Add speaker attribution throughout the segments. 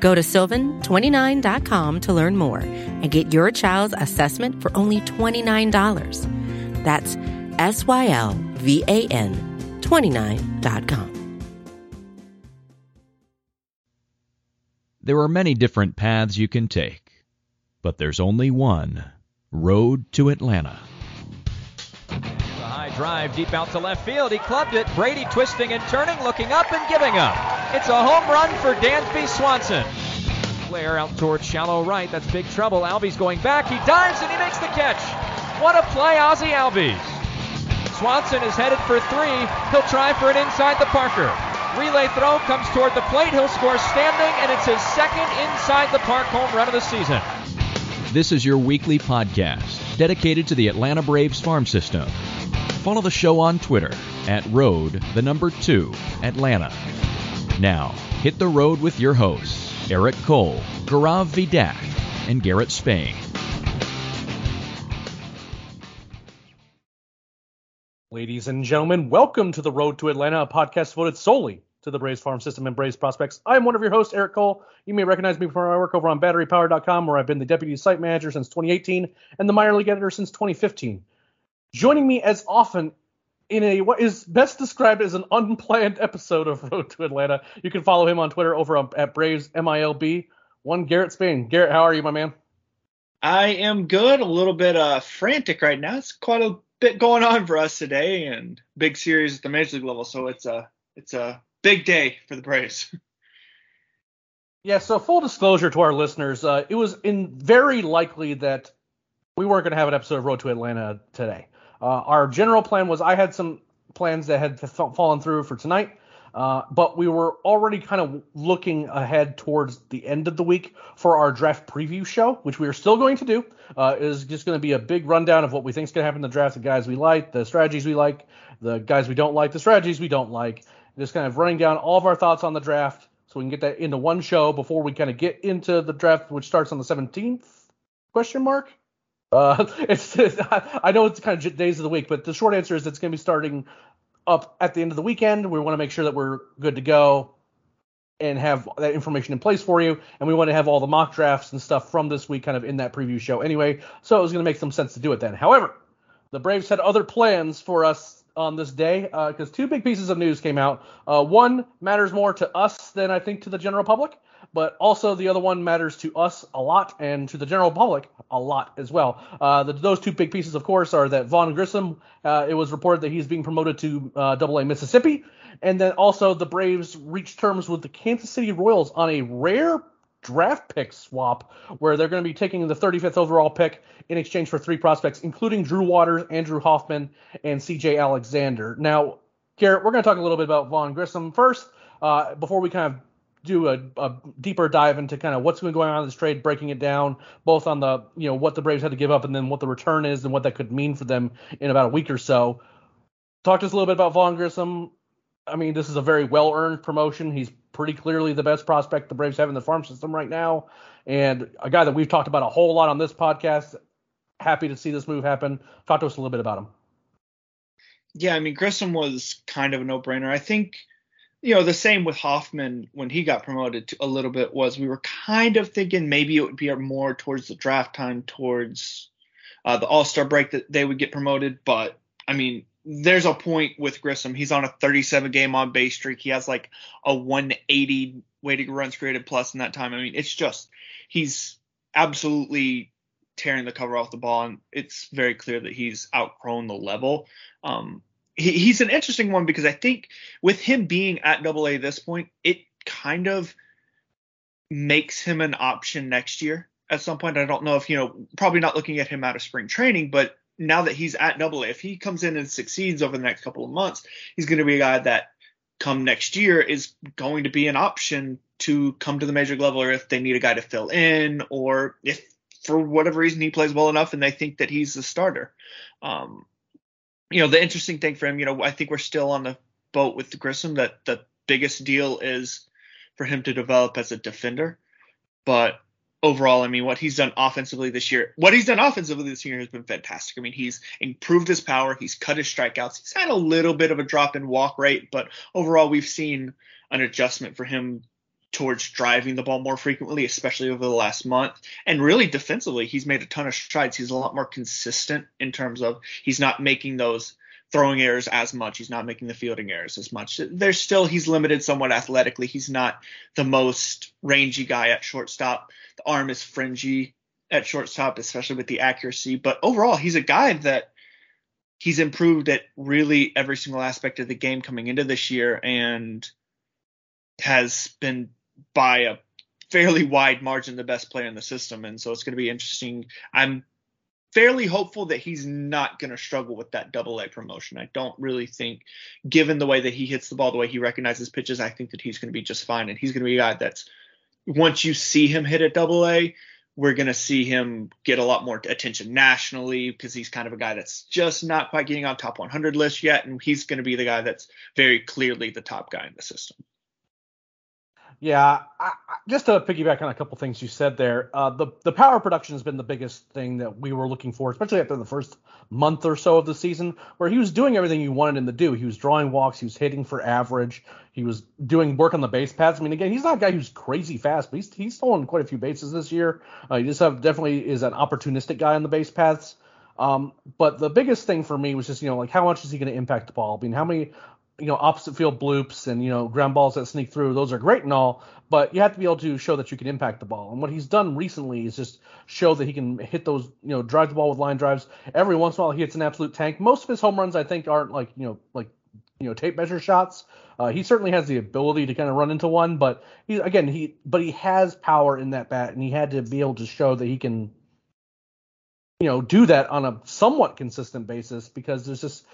Speaker 1: Go to sylvan29.com to learn more and get your child's assessment for only $29. That's S Y L V A N 29.com.
Speaker 2: There are many different paths you can take, but there's only one road to Atlanta.
Speaker 3: Drive deep out to left field. He clubbed it. Brady twisting and turning, looking up and giving up. It's a home run for Dansby Swanson. Blair out towards shallow right. That's big trouble. Albies going back. He dives and he makes the catch. What a play, Ozzie Albies. Swanson is headed for three. He'll try for it inside the Parker. Relay throw comes toward the plate. He'll score standing, and it's his second inside the park home run of the season.
Speaker 2: This is your weekly podcast dedicated to the Atlanta Braves farm system. Follow the show on Twitter at road the number 2 Atlanta. Now, hit the road with your hosts, Eric Cole, Gaurav Vaidya, and Garrett Spain.
Speaker 4: Ladies and gentlemen, welcome to the Road to Atlanta, a podcast devoted solely to the Braves farm system and Braves prospects. I'm one of your hosts, Eric Cole. You may recognize me from my work over on batterypower.com, where I've been the deputy site manager since 2018 and the minor league editor since 2015. Joining me as often in a what is best described as an unplanned episode of Road to Atlanta. You can follow him on Twitter over on, at Braves MILB. One Garrett Spain. Garrett, how are you, my man?
Speaker 5: I am good. A little bit uh, frantic right now. It's quite a bit going on for us today, and big series at the major league level. So it's a it's a big day for the Braves.
Speaker 4: Yeah. So full disclosure to our listeners, uh, it was in very likely that we weren't going to have an episode of Road to Atlanta today. Uh, our general plan was I had some plans that had fallen through for tonight. Uh, but we were already kind of looking ahead towards the end of the week for our draft preview show, which we are still going to do. Uh, is just going to be a big rundown of what we think is going to happen in the draft, the guys we like, the strategies we like, the guys we don't like, the strategies we don't like. Just kind of running down all of our thoughts on the draft, so we can get that into one show before we kind of get into the draft, which starts on the 17th. Question mark. Uh, it's, I know it's kind of days of the week, but the short answer is it's going to be starting up at the end of the weekend. We want to make sure that we're good to go and have that information in place for you. And we want to have all the mock drafts and stuff from this week kind of in that preview show anyway. So it was going to make some sense to do it then. However, the Braves had other plans for us on this day because uh, two big pieces of news came out. Uh, one matters more to us than I think to the general public, but also the other one matters to us a lot and to the general public a lot as well. Uh, the, those two big pieces, of course, are that Vaughn Grissom. Uh, it was reported that he's being promoted to uh, Double A Mississippi, and then also the Braves reached terms with the Kansas City Royals on a rare draft pick swap where they're going to be taking the 35th overall pick in exchange for three prospects, including Drew Waters, Andrew Hoffman, and C.J. Alexander. Now, Garrett, we're going to talk a little bit about Vaughn Grissom first. Uh, before we kind of do a, a, deeper dive into kind of what's been going on in this trade, breaking it down both on the you know what the Braves had to give up and then what the return is and what that could mean for them in about a week or so. Talk to us a little bit about Vaughn Grissom. I mean, this is a very well earned promotion. He's pretty clearly the best prospect the Braves have in the farm system right now, and a guy that we've talked about a whole lot on this podcast. Happy to see this move happen. Talk to us a little bit about him.
Speaker 5: Yeah, I mean Grissom was kind of a no brainer. I think you know, the same with Hoffman when he got promoted a little bit was we were kind of thinking maybe it would be more towards the draft time, towards uh, the All Star break that they would get promoted. But I mean, there's a point with Grissom. He's on a 37 game on base streak. He has like a 180 weighted runs created plus in that time. I mean, it's just he's absolutely tearing the cover off the ball, and it's very clear that he's outgrown the level. Um, he, he's an interesting one because I think with him being at Double A this point, it kind of makes him an option next year at some point. I don't know if you know, probably not looking at him out of spring training, but now that he's at Double A, if he comes in and succeeds over the next couple of months, he's going to be a guy that come next year is going to be an option to come to the major level, or if they need a guy to fill in, or if for whatever reason he plays well enough and they think that he's the starter. Um, you know, the interesting thing for him, you know, I think we're still on the boat with Grissom that the biggest deal is for him to develop as a defender. But overall, I mean, what he's done offensively this year, what he's done offensively this year has been fantastic. I mean, he's improved his power, he's cut his strikeouts, he's had a little bit of a drop in walk rate, but overall, we've seen an adjustment for him towards driving the ball more frequently, especially over the last month. And really defensively, he's made a ton of strides. He's a lot more consistent in terms of he's not making those throwing errors as much. He's not making the fielding errors as much. There's still he's limited somewhat athletically. He's not the most rangy guy at shortstop. The arm is fringy at shortstop, especially with the accuracy. But overall, he's a guy that he's improved at really every single aspect of the game coming into this year and has been by a fairly wide margin the best player in the system. And so it's going to be interesting. I'm fairly hopeful that he's not going to struggle with that double A promotion. I don't really think, given the way that he hits the ball, the way he recognizes pitches, I think that he's going to be just fine. And he's going to be a guy that's, once you see him hit at double A, we're going to see him get a lot more attention nationally because he's kind of a guy that's just not quite getting on top 100 list yet. And he's going to be the guy that's very clearly the top guy in the system.
Speaker 4: Yeah, I, just to piggyback on a couple things you said there, uh, the the power production has been the biggest thing that we were looking for, especially after the first month or so of the season, where he was doing everything you wanted him to do. He was drawing walks, he was hitting for average, he was doing work on the base paths. I mean, again, he's not a guy who's crazy fast, but he's he's stolen quite a few bases this year. Uh, he just have definitely is an opportunistic guy on the base paths. Um, but the biggest thing for me was just, you know, like how much is he going to impact the ball? I mean, how many you know opposite field bloops and you know ground balls that sneak through those are great and all but you have to be able to show that you can impact the ball. And what he's done recently is just show that he can hit those you know drive the ball with line drives. Every once in a while he hits an absolute tank. Most of his home runs i think aren't like you know like you know tape measure shots. Uh, he certainly has the ability to kind of run into one but he again he but he has power in that bat and he had to be able to show that he can you know do that on a somewhat consistent basis because there's just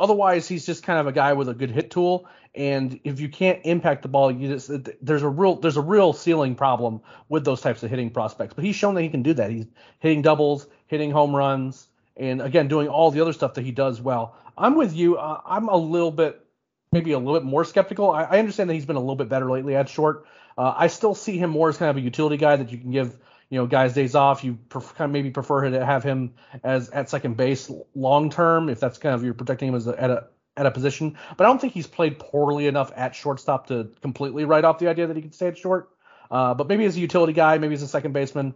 Speaker 4: otherwise he's just kind of a guy with a good hit tool. And if you can't impact the ball you just there's a real there's a real ceiling problem with those types of hitting prospects. But he's shown that he can do that. He's hitting doubles hitting home runs and again doing all the other stuff that he does well. I'm with you. Uh, i'm a little bit maybe a little bit more skeptical. I, I, understand that he's been a little bit better lately at short. Uh, i still see him more as kind of a utility guy that you can give you know guys days off. You pref- kind of maybe prefer to have him as at second base long term if that's kind of you're protecting him as a, at a at a position. But I don't think he's played poorly enough at shortstop to completely write off the idea that he can stay at short. Uh, but maybe as a utility guy, maybe as a second baseman,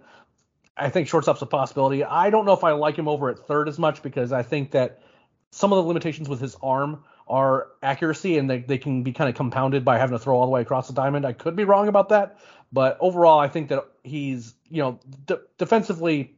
Speaker 4: I think shortstop's a possibility. I don't know if I like him over at third as much because I think that some of the limitations with his arm are accuracy and they, they can be kind of compounded by having to throw all the way across the diamond. I could be wrong about that, but overall, I think that he's, you know, de- defensively,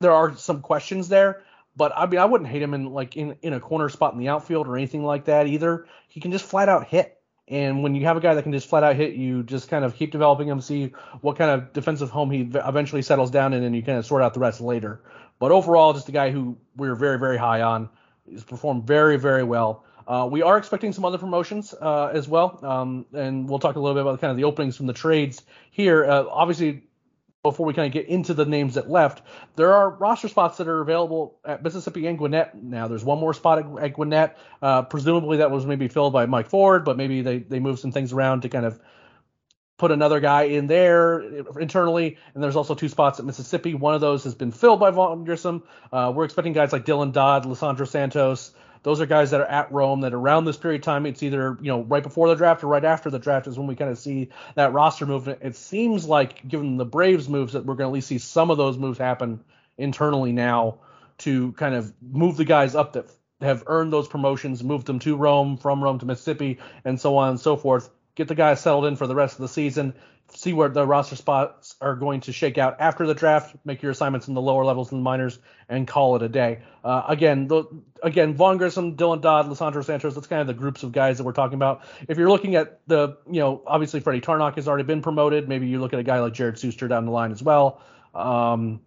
Speaker 4: there are some questions there. But I mean, I wouldn't hate him in like in, in a corner spot in the outfield or anything like that either. He can just flat out hit. And when you have a guy that can just flat out hit, you just kind of keep developing him, see what kind of defensive home he eventually settles down in, and you kind of sort out the rest later. But overall, just a guy who we're very, very high on. He's performed very, very well. Uh, we are expecting some other promotions uh, as well, um, and we'll talk a little bit about kind of the openings from the trades here. Uh, obviously, before we kind of get into the names that left, there are roster spots that are available at Mississippi and Gwinnett. Now, there's one more spot at, at Gwinnett. Uh, presumably, that was maybe filled by Mike Ford, but maybe they they moved some things around to kind of put another guy in there internally. And there's also two spots at Mississippi. One of those has been filled by Vaughn Grissom. Uh, we're expecting guys like Dylan Dodd, Lisandro Santos, those are guys that are at Rome that around this period of time, it's either you know right before the draft or right after the draft is when we kind of see that roster movement. It seems like given the Braves moves that we're going to at least see some of those moves happen internally now to kind of move the guys up that have earned those promotions, move them to Rome, from Rome to Mississippi, and so on and so forth. Get the guys settled in for the rest of the season, see where the roster spots are going to shake out after the draft. Make your assignments in the lower levels in the minors and call it a day. Uh, again, the, again, Vaughn Grissom, Dylan Dodd, Lisandro Santos. That's kind of the groups of guys that we're talking about. If you're looking at the, you know, obviously Freddie Tarnok has already been promoted. Maybe you look at a guy like Jared Shuster down the line as well. Um,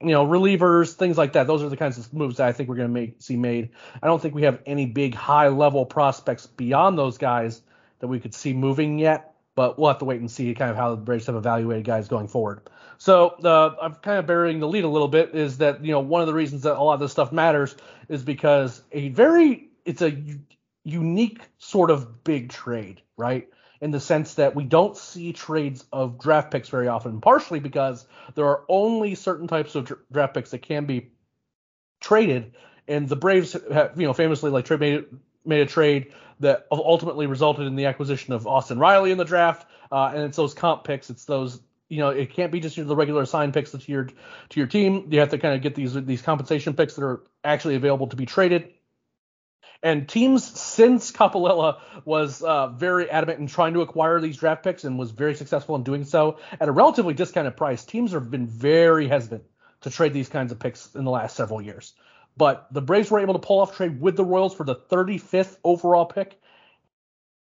Speaker 4: you know, relievers, things like that. Those are the kinds of moves that I think we're going to make see made. I don't think we have any big high level prospects beyond those guys that we could see moving yet. but we'll have to wait and see kind of how the Braves have evaluated guys going forward. So uh, I'm kind of burying the lead a little bit is that you know one of the reasons that a lot of this stuff matters is because a very it's a u- unique sort of big trade, right? In the sense that we don't see trades of draft picks very often, partially because there are only certain types of draft picks that can be traded, and the Braves have, you know, famously like made made a trade that ultimately resulted in the acquisition of Austin Riley in the draft, uh, and it's those comp picks, it's those you know, it can't be just the regular assigned picks to your to your team. You have to kind of get these these compensation picks that are actually available to be traded. And teams since Coppolella was uh, very adamant in trying to acquire these draft picks and was very successful in doing so at a relatively discounted price. Teams have been very hesitant to trade these kinds of picks in the last several years. But the Braves were able to pull off trade with the Royals for the 35th overall pick.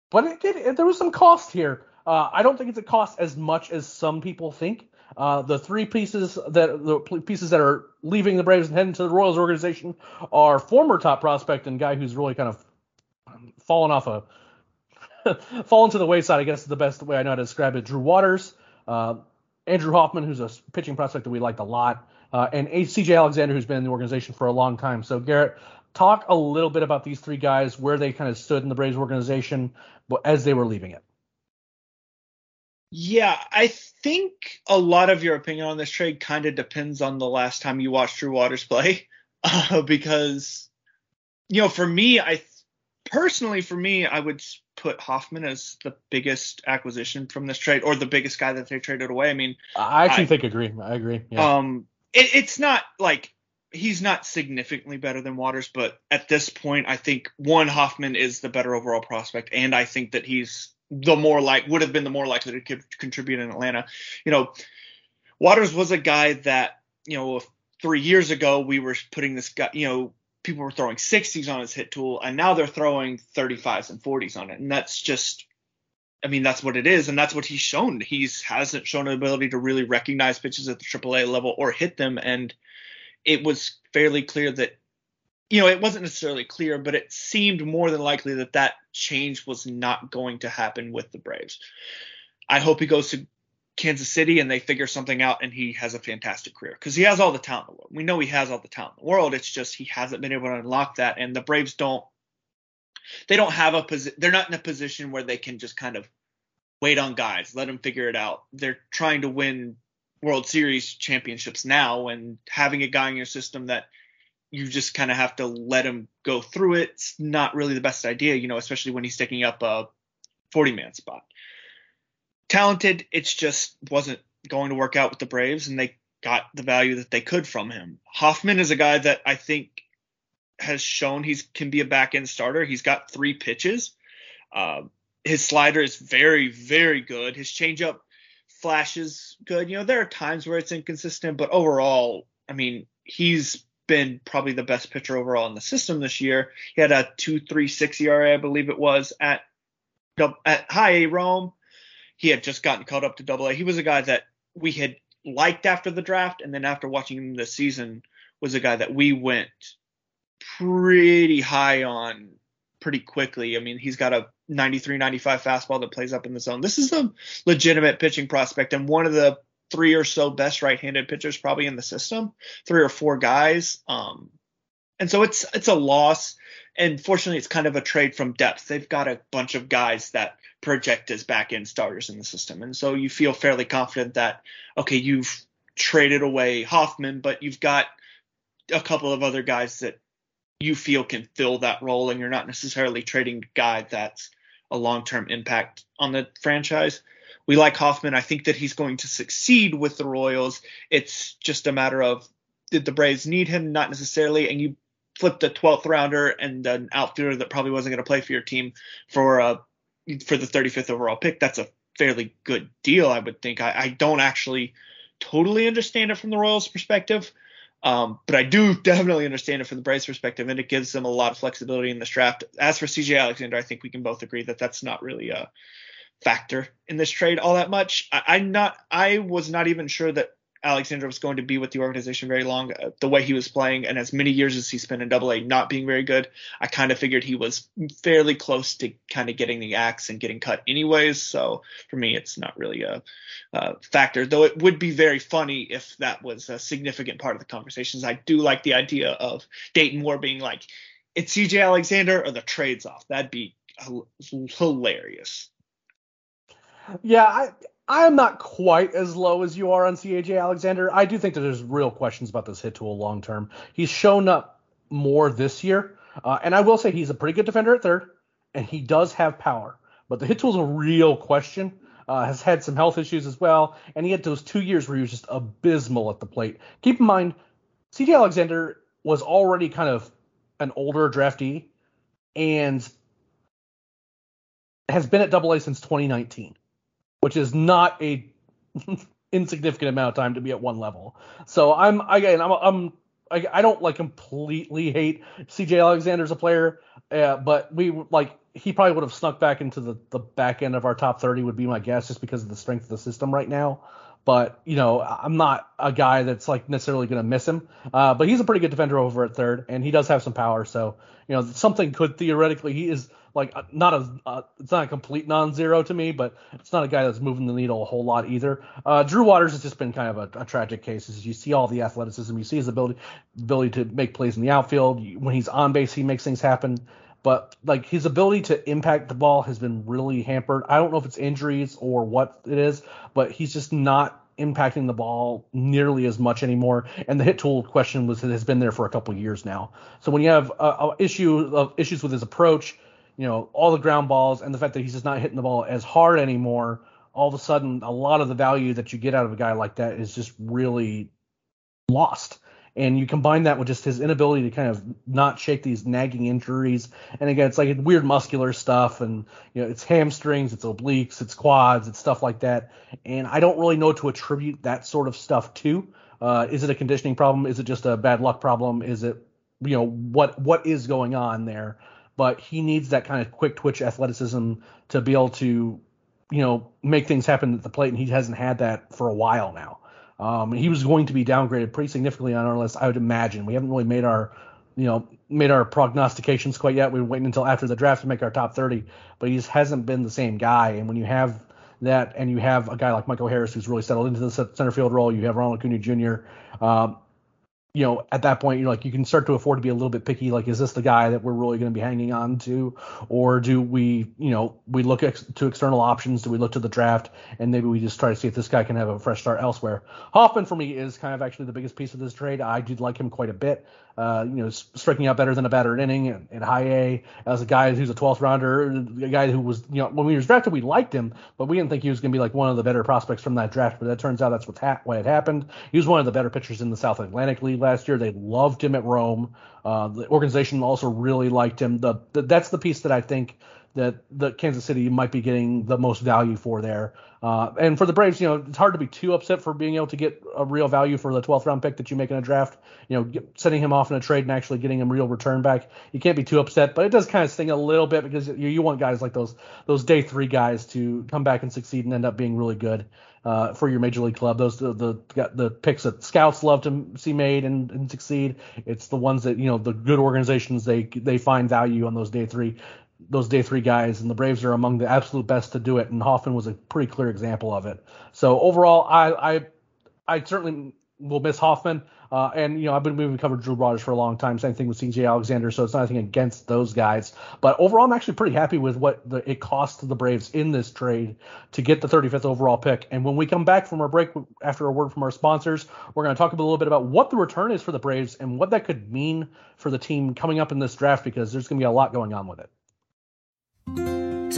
Speaker 4: But it did. There was some cost here. Uh, I don't think it's a cost as much as some people think. Uh, the three pieces that the pieces that are leaving the Braves and heading to the Royals organization are former top prospect and guy who's really kind of fallen off a fallen to the wayside. I guess is the best way I know how to describe it. Drew Waters, uh, Andrew Hoffman, who's a pitching prospect that we liked a lot, uh, and C.J. Alexander, who's been in the organization for a long time. So Garrett, talk a little bit about these three guys, where they kind of stood in the Braves organization as they were leaving it.
Speaker 5: Yeah, I think a lot of your opinion on this trade kind of depends on the last time you watched Drew Waters play, uh, because you know, for me, I personally, for me, I would put Hoffman as the biggest acquisition from this trade, or the biggest guy that they traded away. I mean,
Speaker 4: I actually I, think agree. I agree.
Speaker 5: Yeah. Um, it, it's not like he's not significantly better than Waters, but at this point, I think one Hoffman is the better overall prospect, and I think that he's the more like would have been the more likely to contribute in Atlanta. You know, Waters was a guy that you know three years ago we were putting this guy, you know, people were throwing 60s on his hit tool, and now they're throwing 35s and 40s on it, and that's just. I mean that's what it is, and that's what he's shown. He's hasn't shown an ability to really recognize pitches at the AAA level or hit them, and it was fairly clear that you know, it wasn't necessarily clear, but it seemed more than likely that that change was not going to happen with the Braves. I hope he goes to Kansas City and they figure something out and he has a fantastic career because he has all the talent in the world. We know he has all the talent in the world. It's just he hasn't been able to unlock that, and the Braves don't. They don't have a position. They're not in a position where they can just kind of wait on guys, let them figure it out. They're trying to win World Series championships now, and having a guy in your system that you just kind of have to let him go through it. It's not really the best idea, you know, especially when he's taking up a 40 man spot. Talented, it's just wasn't going to work out with the Braves, and they got the value that they could from him. Hoffman is a guy that I think has shown he can be a back end starter. He's got three pitches. Uh, his slider is very, very good. His changeup flashes good. You know, there are times where it's inconsistent, but overall, I mean, he's been probably the best pitcher overall in the system this year. He had a 2.36 ERA, I believe it was at at high A Rome. He had just gotten caught up to Double A. He was a guy that we had liked after the draft, and then after watching him this season, was a guy that we went pretty high on pretty quickly. I mean, he's got a 93 95 fastball that plays up in the zone. This is a legitimate pitching prospect and one of the three or so best right-handed pitchers probably in the system, three or four guys. Um, and so it's it's a loss. And fortunately, it's kind of a trade from depth. They've got a bunch of guys that project as back end starters in the system, and so you feel fairly confident that okay, you've traded away Hoffman, but you've got a couple of other guys that you feel can fill that role, and you're not necessarily trading a guy that's a long term impact on the franchise we like Hoffman. I think that he's going to succeed with the Royals. It's just a matter of did the Braves need him? Not necessarily. And you flipped a 12th rounder and an outfielder that probably wasn't going to play for your team for uh, for the 35th overall pick. That's a fairly good deal, I would think. I, I don't actually totally understand it from the Royals' perspective. Um, but I do definitely understand it from the Braves' perspective, and it gives them a lot of flexibility in this draft. As for CJ Alexander, I think we can both agree that that's not really a factor in this trade all that much. I, am not. I was not even sure that Alexander was going to be with the organization very long. Uh, the way he was playing, and as many years as he spent in Double A not being very good, I kind of figured he was fairly close to kind of getting the axe and getting cut anyways. So for me, it's not really a, a factor. Though it would be very funny if that was a significant part of the conversations. I do like the idea of Dayton Moore being like, "It's CJ Alexander or the trades off." That'd be hilarious.
Speaker 4: Yeah, I I am not quite as low as you are on CJ Alexander. I do think that there's real questions about this hit tool long term. He's shown up more this year, uh, and I will say he's a pretty good defender at third, and he does have power. But the hit tool is a real question. Uh, has had some health issues as well, and he had those two years where he was just abysmal at the plate. Keep in mind, CJ Alexander was already kind of an older draftee, and has been at Double A since 2019 which is not a insignificant amount of time to be at one level. So I'm again I'm I'm I, I don't like completely hate CJ Alexander as a player, uh, but we like he probably would have snuck back into the the back end of our top 30 would be my guess just because of the strength of the system right now. But you know I'm not a guy that's like necessarily going to miss him. Uh, but he's a pretty good defender over at third, and he does have some power. So you know something could theoretically he is like uh, not a uh, it's not a complete non-zero to me, but it's not a guy that's moving the needle a whole lot either. Uh, Drew Waters has just been kind of a, a, tragic case. As you see all the athleticism, you see his ability ability to make plays in the outfield. When he's on base, he makes things happen. But like his ability to impact the ball has been really hampered. I don't know if it's injuries or what it is, but he's just not impacting the ball nearly as much anymore. And the hit tool question was has been there for a couple years now. So when you have a, a issue of issues with his approach you know, all the ground balls and the fact that he's just not hitting the ball as hard anymore, all of a sudden a lot of the value that you get out of a guy like that is just really lost. And you combine that with just his inability to kind of not shake these nagging injuries. And again, it's like weird muscular stuff and you know, it's hamstrings, it's obliques, it's quads, it's stuff like that. And I don't really know to attribute that sort of stuff to. Uh, is it a conditioning problem? Is it just a bad luck problem? Is it you know what what is going on there? But he needs that kind of quick twitch athleticism to be able to, you know, make things happen at the plate, and he hasn't had that for a while now. Um, he was going to be downgraded pretty significantly on our list, I would imagine. We haven't really made our, you know, made our prognostications quite yet. We are waiting until after the draft to make our top 30, but he just hasn't been the same guy. And when you have that, and you have a guy like Michael Harris who's really settled into the center field role, you have Ronald Acuna Jr. Um, you know, at that point, you're like, you can start to afford to be a little bit picky. Like, is this the guy that we're really going to be hanging on to, or do we, you know, we look ex- to external options? Do we look to the draft and maybe we just try to see if this guy can have a fresh start elsewhere? Hoffman for me is kind of actually the biggest piece of this trade. I did like him quite a bit. Uh, you know, striking out better than a batter at inning in high A as a guy who's a 12th rounder, a guy who was, you know, when we were drafted, we liked him, but we didn't think he was going to be like one of the better prospects from that draft. But that turns out that's what, ha- what happened. He was one of the better pitchers in the South Atlantic League last year. They loved him at Rome. Uh, the organization also really liked him. The, the that's the piece that I think that the Kansas City might be getting the most value for there. Uh, and for the Braves, you know, it's hard to be too upset for being able to get a real value for the 12th round pick that you make in a draft. You know, get, sending him off in a trade and actually getting him real return back. You can't be too upset, but it does kind of sting a little bit because you, you want guys like those those day three guys to come back and succeed and end up being really good uh, for your major league club. Those the, the the picks that scouts love to see made and, and succeed. It's the ones that you know the good organizations they they find value on those day three those day three guys, and the Braves are among the absolute best to do it. And Hoffman was a pretty clear example of it. So overall, I I, I certainly will miss Hoffman. Uh, and you know, I've been we've covered Drew Rogers for a long time. Same thing with CJ Alexander, so it's nothing against those guys. But overall, I'm actually pretty happy with what the, it cost the Braves in this trade to get the 35th overall pick. And when we come back from our break, after a word from our sponsors, we're going to talk a little bit about what the return is for the Braves and what that could mean for the team coming up in this draft because there's going to be a lot going on with it.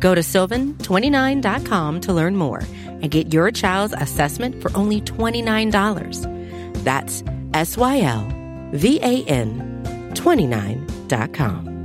Speaker 1: Go to sylvan29.com to learn more and get your child's assessment for only $29. That's S Y L V A N 29.com.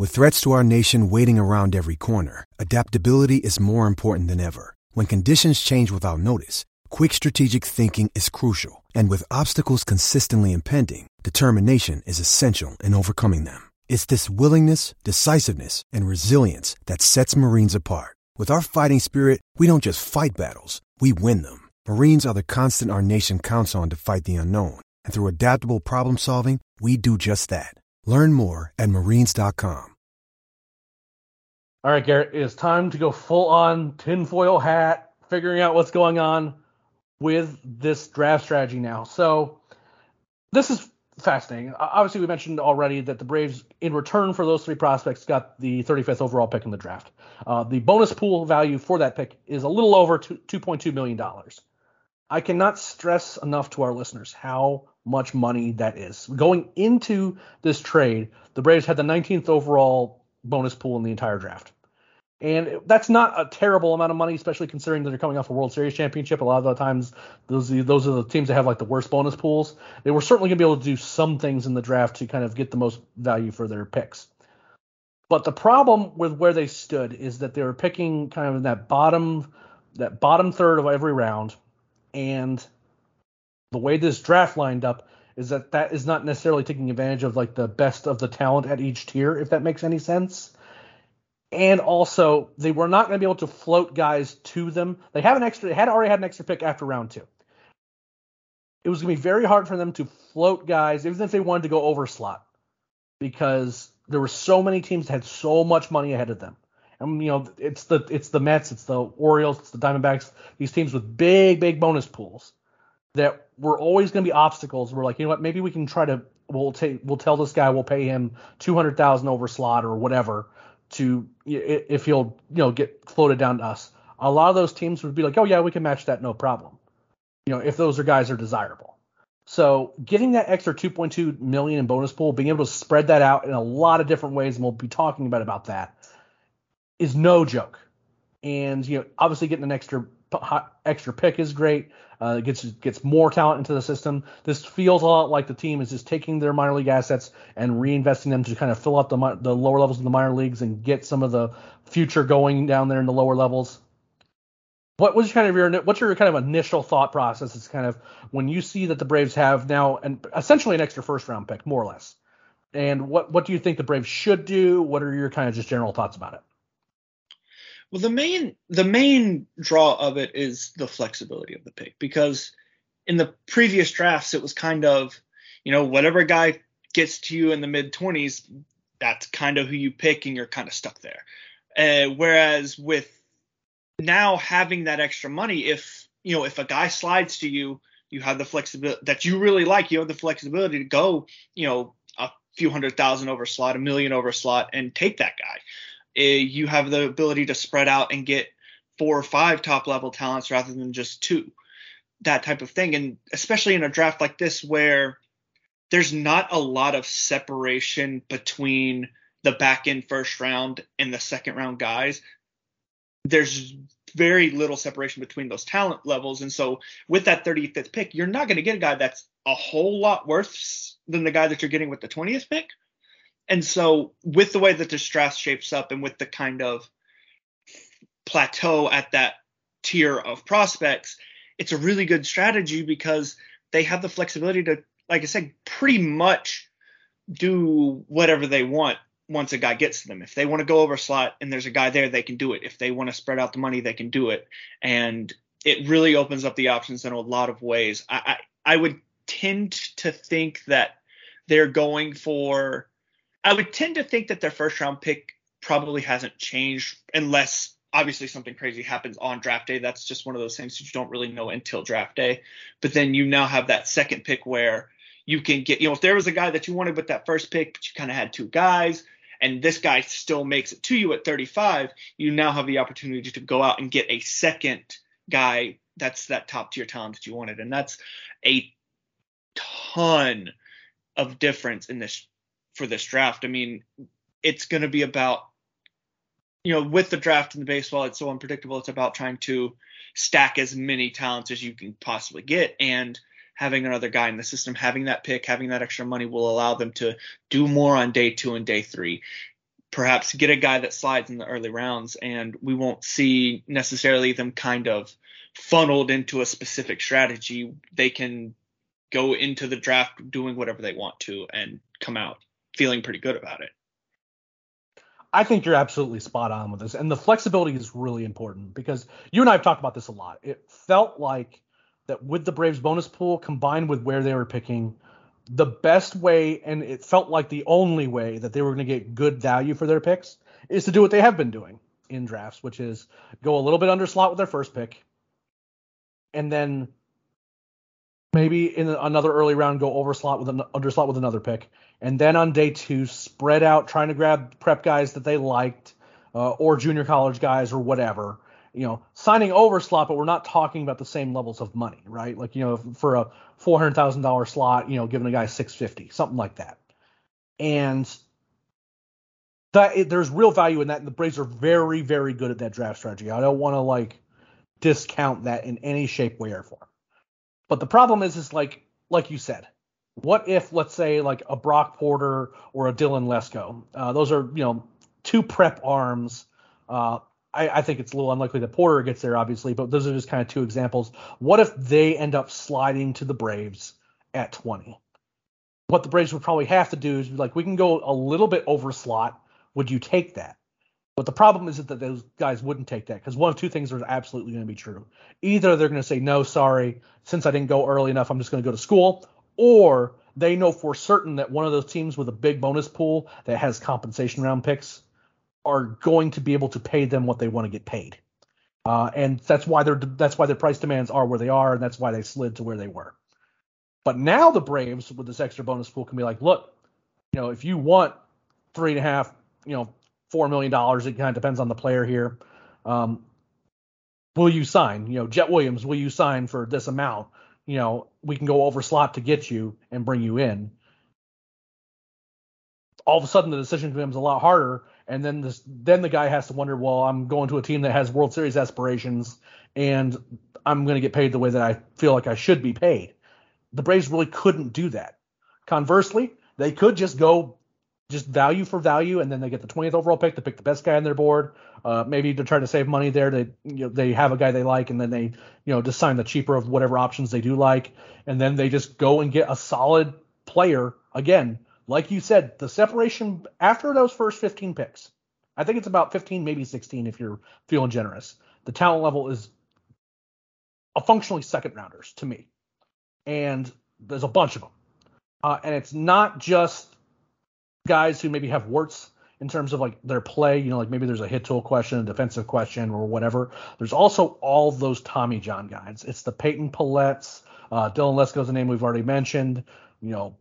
Speaker 6: With threats to our nation waiting around every corner, adaptability is more important than ever. When conditions change without notice, quick strategic thinking is crucial. And with obstacles consistently impending, determination is essential in overcoming them. It's this willingness, decisiveness, and resilience that sets Marines apart. With our fighting spirit, we don't just fight battles, we win them. Marines are the constant our nation counts on to fight the unknown. And through adaptable problem solving, we do just that. Learn more at marines.com.
Speaker 4: All right, Garrett, it is time to go full on tinfoil hat, figuring out what's going on with this draft strategy now. So, this is fascinating. Obviously, we mentioned already that the Braves, in return for those three prospects, got the 35th overall pick in the draft. Uh, the bonus pool value for that pick is a little over $2.2 million. I cannot stress enough to our listeners how much money that is. Going into this trade, the Braves had the 19th overall bonus pool in the entire draft. And that's not a terrible amount of money, especially considering that they're coming off a World Series championship. A lot of the times, those those are the teams that have like the worst bonus pools. They were certainly going to be able to do some things in the draft to kind of get the most value for their picks. But the problem with where they stood is that they were picking kind of in that bottom that bottom third of every round, and the way this draft lined up is that that is not necessarily taking advantage of like the best of the talent at each tier, if that makes any sense. And also, they were not going to be able to float guys to them. They have an extra. They had already had an extra pick after round two. It was going to be very hard for them to float guys, even if they wanted to go over slot, because there were so many teams that had so much money ahead of them. And you know, it's the it's the Mets, it's the Orioles, it's the Diamondbacks. These teams with big, big bonus pools that were always going to be obstacles. We're like, you know what? Maybe we can try to we'll take we'll tell this guy we'll pay him two hundred thousand over slot or whatever to if he'll you know get floated down to us. A lot of those teams would be like, oh yeah, we can match that, no problem. You know, if those are guys are desirable. So getting that extra 2.2 million in bonus pool, being able to spread that out in a lot of different ways, and we'll be talking about about that, is no joke. And you know, obviously getting an extra extra pick is great. Uh, it gets gets more talent into the system. This feels a lot like the team is just taking their minor league assets and reinvesting them to kind of fill out the the lower levels of the minor leagues and get some of the future going down there in the lower levels. What was kind of your what's your kind of initial thought process? Is kind of when you see that the Braves have now and essentially an extra first round pick, more or less. And what what do you think the Braves should do? What are your kind of just general thoughts about it?
Speaker 5: Well, the main the main draw of it is the flexibility of the pick because in the previous drafts it was kind of you know whatever guy gets to you in the mid 20s that's kind of who you pick and you're kind of stuck there. Uh, whereas with now having that extra money, if you know if a guy slides to you, you have the flexibility that you really like. You have the flexibility to go, you know, a few hundred thousand over slot, a million over slot, and take that guy. Eh, you have the ability to spread out and get four or five top level talents rather than just two. That type of thing. And especially in a draft like this where there's not a lot of separation between the back end first round and the second round guys. There's very little separation between those talent levels. And so with that 35th pick, you're not going to get a guy that's a whole lot worse than the guy that you're getting with the 20th pick. And so, with the way that this draft shapes up and with the kind of plateau at that tier of prospects, it's a really good strategy because they have the flexibility to, like I said, pretty much do whatever they want once a guy gets to them. If they want to go over slot and there's a guy there, they can do it. If they want to spread out the money, they can do it. And it really opens up the options in a lot of ways. I, I, I would tend to think that they're going for I would tend to think that their first round pick probably hasn't changed unless obviously something crazy happens on draft day. That's just one of those things that you don't really know until draft day. But then you now have that second pick where you can get, you know, if there was a guy that you wanted with that first pick, but you kind of had two guys, and this guy still makes it to you at 35, you now have the opportunity to go out and get a second guy that's that top tier talent that you wanted. And that's a ton of difference in this for this draft. I mean, it's going to be about you know, with the draft in the baseball, it's so unpredictable. It's about trying to stack as many talents as you can possibly get, and having another guy in the system, having that pick, having that extra money will allow them to do more on day two and day three. Perhaps get a guy that slides in the early rounds, and we won't see necessarily them kind of funneled into a specific strategy. They can go into the draft doing whatever they want to and come out feeling pretty good about it.
Speaker 4: I think you're absolutely spot on with this. And the flexibility is really important because you and I have talked about this a lot. It felt like that with the Braves bonus pool combined with where they were picking, the best way, and it felt like the only way that they were going to get good value for their picks is to do what they have been doing in drafts, which is go a little bit under slot with their first pick and then maybe in another early round go over slot with an under slot with another pick, and then on day two spread out trying to grab prep guys that they liked uh, or junior college guys or whatever. You know, signing over slot, but we're not talking about the same levels of money, right? Like you know, for a four hundred thousand dollar slot, you know, giving a guy six fifty, something like that, and. That, there's real value in that, and the Braves are very, very good at that draft strategy. I don't want to like discount that in any shape, way, or form. But the problem is, is like like you said, what if let's say like a Brock Porter or a Dylan Lesko? Uh, those are you know two prep arms. Uh, I, I, think it's a little unlikely that Porter gets there, obviously, but those are just kind of two examples. What if they end up sliding to the Braves at 20? What the Braves would probably have to do is be like, we can go a little bit over slot. Would you take that? But the problem is that those guys wouldn't take that because one of two things are absolutely going to be true. Either they're going to say, no, sorry, since I didn't go early enough, I'm just going to go to school, or they know for certain that one of those teams with a big bonus pool that has compensation round picks are going to be able to pay them what they want to get paid. Uh, and that's why their that's why their price demands are where they are, and that's why they slid to where they were. But now the Braves with this extra bonus pool can be like, look, you know, if you want three and a half, you know, four million dollars. It kind of depends on the player here. Um, will you sign? You know, Jett Williams, will you sign for this amount? You know, we can go over slot to get you and bring you in. All of a sudden, the decision becomes a lot harder, and then this, then the guy has to wonder, well, I'm going to a team that has World Series aspirations, and I'm going to get paid the way that I feel like I should be paid. The Braves really couldn't do that. Conversely, they could just go just value for value, and then they get the 20th overall pick to pick the best guy on their board. Uh, maybe to try to save money there, they you know, they have a guy they like, and then they you know just sign the cheaper of whatever options they do like, and then they just go and get a solid player again. Like you said, the separation after those first 15 picks, I think it's about 15, maybe 16 if you're feeling generous. The talent level is a functionally second rounders to me, and there's a bunch of them, uh, and it's not just guys who maybe have warts in terms of like their play, you know, like maybe there's a hit tool question, a defensive question, or whatever. There's also all those Tommy John guys. It's the Peyton Pallettes, uh, Dylan Lesko's a name we've already mentioned, you know,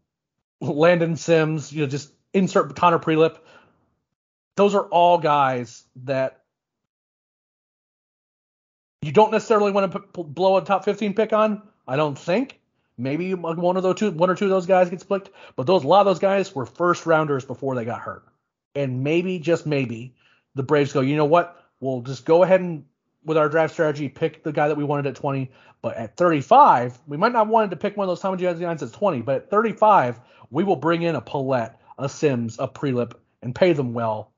Speaker 4: Landon Sims, you know, just insert Connor Prielipp. Those are all guys that you don't necessarily want to p- blow a top 15 pick on. I don't think. Maybe one of those two, one or two of those guys gets picked, but those a lot of those guys were first rounders before they got hurt. And maybe, just maybe, the Braves go, you know what? We'll just go ahead and with our draft strategy pick the guy that we wanted at 20. But at 35, we might not wanted to pick one of those Tommy John guys at 20. But at 35, we will bring in a Pallette, a Sims, a Prielipp, and pay them well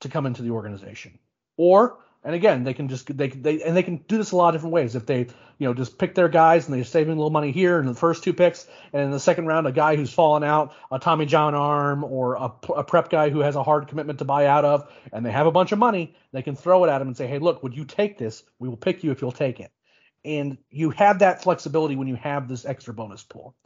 Speaker 4: to come into the organization. Or and again, they can just they they and they can do this a lot of different ways. If they you know just pick their guys and they're saving a little money here in the first two picks, and in the second round a guy who's fallen out, a Tommy John arm or a, a prep guy who has a hard commitment to buy out of, and they have a bunch of money, they can throw it at him and say, hey, look, would you take this? We will pick you if you'll take it. And you have that flexibility when you have this extra bonus pool.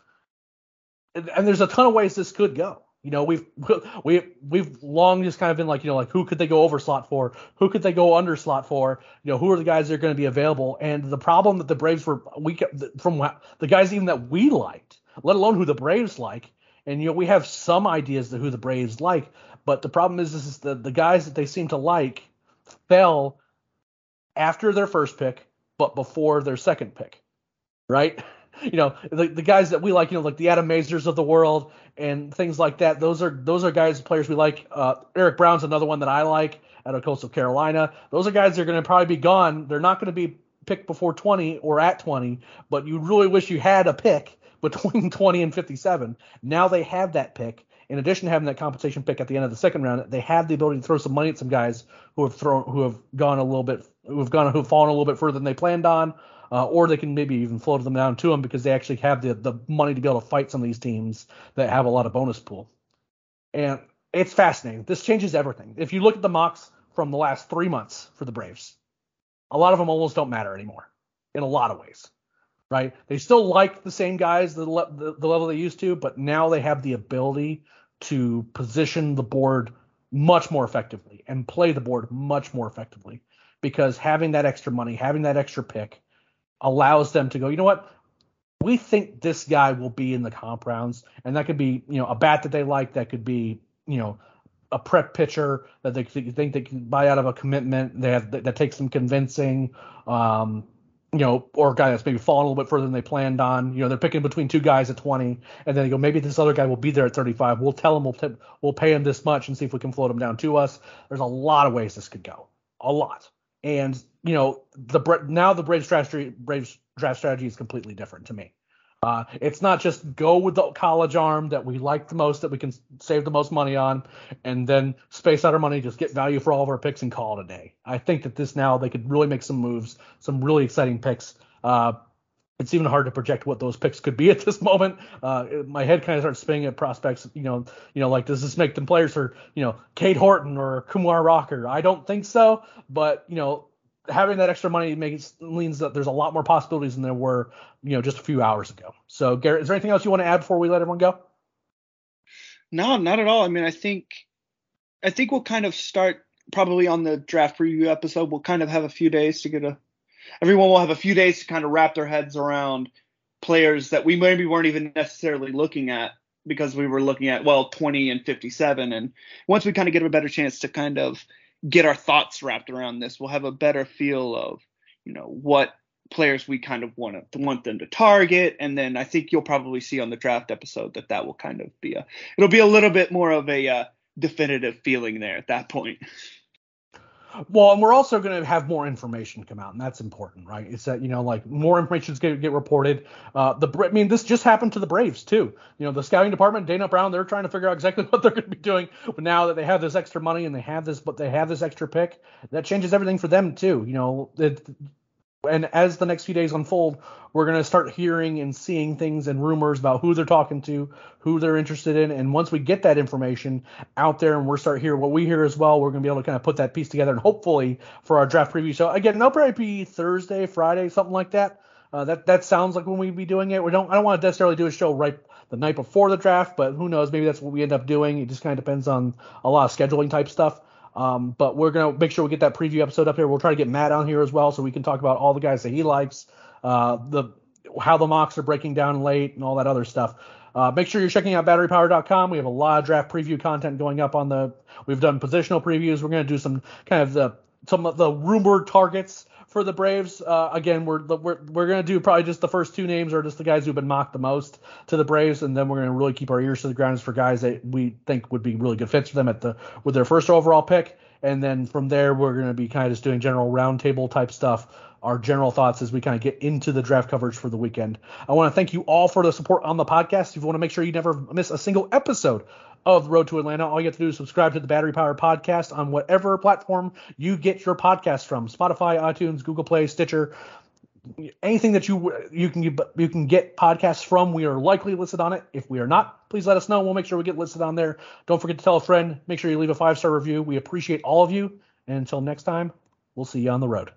Speaker 4: And, and there's a ton of ways this could go. You know, we've we we've long just kind of been like, you know, like who could they go over slot for? Who could they go under slot for? You know, who are the guys that are going to be available? And the problem that the Braves were we from the guys even that we liked, let alone who the Braves like. And you know, we have some ideas of who the Braves like, but the problem is, is the the guys that they seem to like fell after their first pick, but before their second pick, right? You know, the, the guys that we like, you know, like the Adam Mazurs of the world and things like that. Those are those are guys, players we like. Uh, Eric Brown's another one that I like out of Coastal Carolina. Those are guys that are going to probably be gone. They're not going to be picked before 20 or at 20, but you really wish you had a pick between 20 and 57. Now they have that pick, in addition to having that compensation pick at the end of the second round, they have the ability to throw some money at some guys who have thrown, who have gone a little bit, who have gone, who have fallen a little bit further than they planned on, uh, or they can maybe even float them down to them because they actually have the the money to be able to fight some of these teams that have a lot of bonus pool. And it's fascinating. This changes everything. If you look at the mocks from the last three months for the Braves, a lot of them almost don't matter anymore in a lot of ways right? They still like the same guys the, the, the level they used to, but now they have the ability to position the board much more effectively and play the board much more effectively because having that extra money, having that extra pick allows them to go, you know what? We think this guy will be in the comp rounds, and that could be, you know, a bat that they like. That could be, you know, a prep pitcher that they think they can buy out of a commitment. They have that, that takes some convincing. Um, you know, or a guy that's maybe fallen a little bit further than they planned on. You know, they're picking between two guys at 20, and then they go, maybe this other guy will be there at 35. We'll tell him we'll t- we'll pay him this much and see if we can float him down to us. There's a lot of ways this could go, a lot. And you know, the now the Braves strategy Braves draft strategy is completely different to me. Uh, it's not just go with the college arm that we like the most, that we can save the most money on, and then space out our money, just get value for all of our picks and call it a day. I think that this now they could really make some moves, some really exciting picks. Uh, it's even hard to project what those picks could be at this moment. Uh, my head kind of starts spinning at prospects. You know, you know, like does this make them players for you know Cade Horton or Kumar Rocker? I don't think so, but you know, having that extra money makes means that there's a lot more possibilities than there were, you know, just a few hours ago. So, Garrett, is there anything else you want to add before we let everyone go?
Speaker 5: No, not at all. I mean, I think I think we'll kind of start probably on the draft preview episode. We'll kind of have a few days to get a everyone will have a few days to kind of wrap their heads around players that we maybe weren't even necessarily looking at because we were looking at well 20 and 57 and once we kind of get a better chance to kind of get our thoughts wrapped around this, we'll have a better feel of, you know, what players we kind of want to want them to target and then I think you'll probably see on the draft episode that that will kind of be a it'll be a little bit more of a uh, definitive feeling there at that point.
Speaker 4: Well, and we're also going to have more information come out, and that's important, right? It's that you know, like more information is going to get reported. Uh, the I mean, this just happened to the Braves too. You know, the scouting department, Dana Brown, they're trying to figure out exactly what they're going to be doing. But now that they have this extra money and they have this, but they have this extra pick, that changes everything for them too. You know, it, and as the next few days unfold, we're going to start hearing and seeing things and rumors about who they're talking to, who they're interested in. And once we get that information out there and we're start hearing what we hear as well, we're going to be able to kind of put that piece together and hopefully for our draft preview show. Again, it'll probably be Thursday, Friday, something like that. Uh, that that sounds like when we'd be doing it. We don't I don't want to necessarily do a show right the night before the draft, but who knows? Maybe that's what we end up doing. It just kind of depends on a lot of scheduling type stuff. Um, but we're gonna make sure we get that preview episode up here. We'll try to get Matt on here as well, so we can talk about all the guys that he likes, uh, the how the mocks are breaking down late, and all that other stuff. Uh, make sure you're checking out batterypower.com. We have a lot of draft preview content going up on the. We've done positional previews. We're gonna do some kind of the some of the rumored targets for the Braves. Uh, again, we're we're we're gonna do probably just the first two names or just the guys who've been mocked the most to the Braves, and then we're gonna really keep our ears to the ground for guys that we think would be really good fits for them at the with their first overall pick. And then from there, we're gonna be kind of just doing general roundtable type stuff. Our general thoughts as we kind of get into the draft coverage for the weekend. I want to thank you all for the support on the podcast. If you want to make sure you never miss a single episode of Road to Atlanta. All you have to do is subscribe to the Battery Power Podcast on whatever platform you get your podcast from Spotify, iTunes, Google Play, Stitcher. Anything that you you can you can get podcasts from, we are likely listed on it. If we are not, please let us know. We'll make sure we get listed on there. Don't forget to tell a friend. Make sure you leave a five star review. We appreciate all of you. And until next time, we'll see you on the road.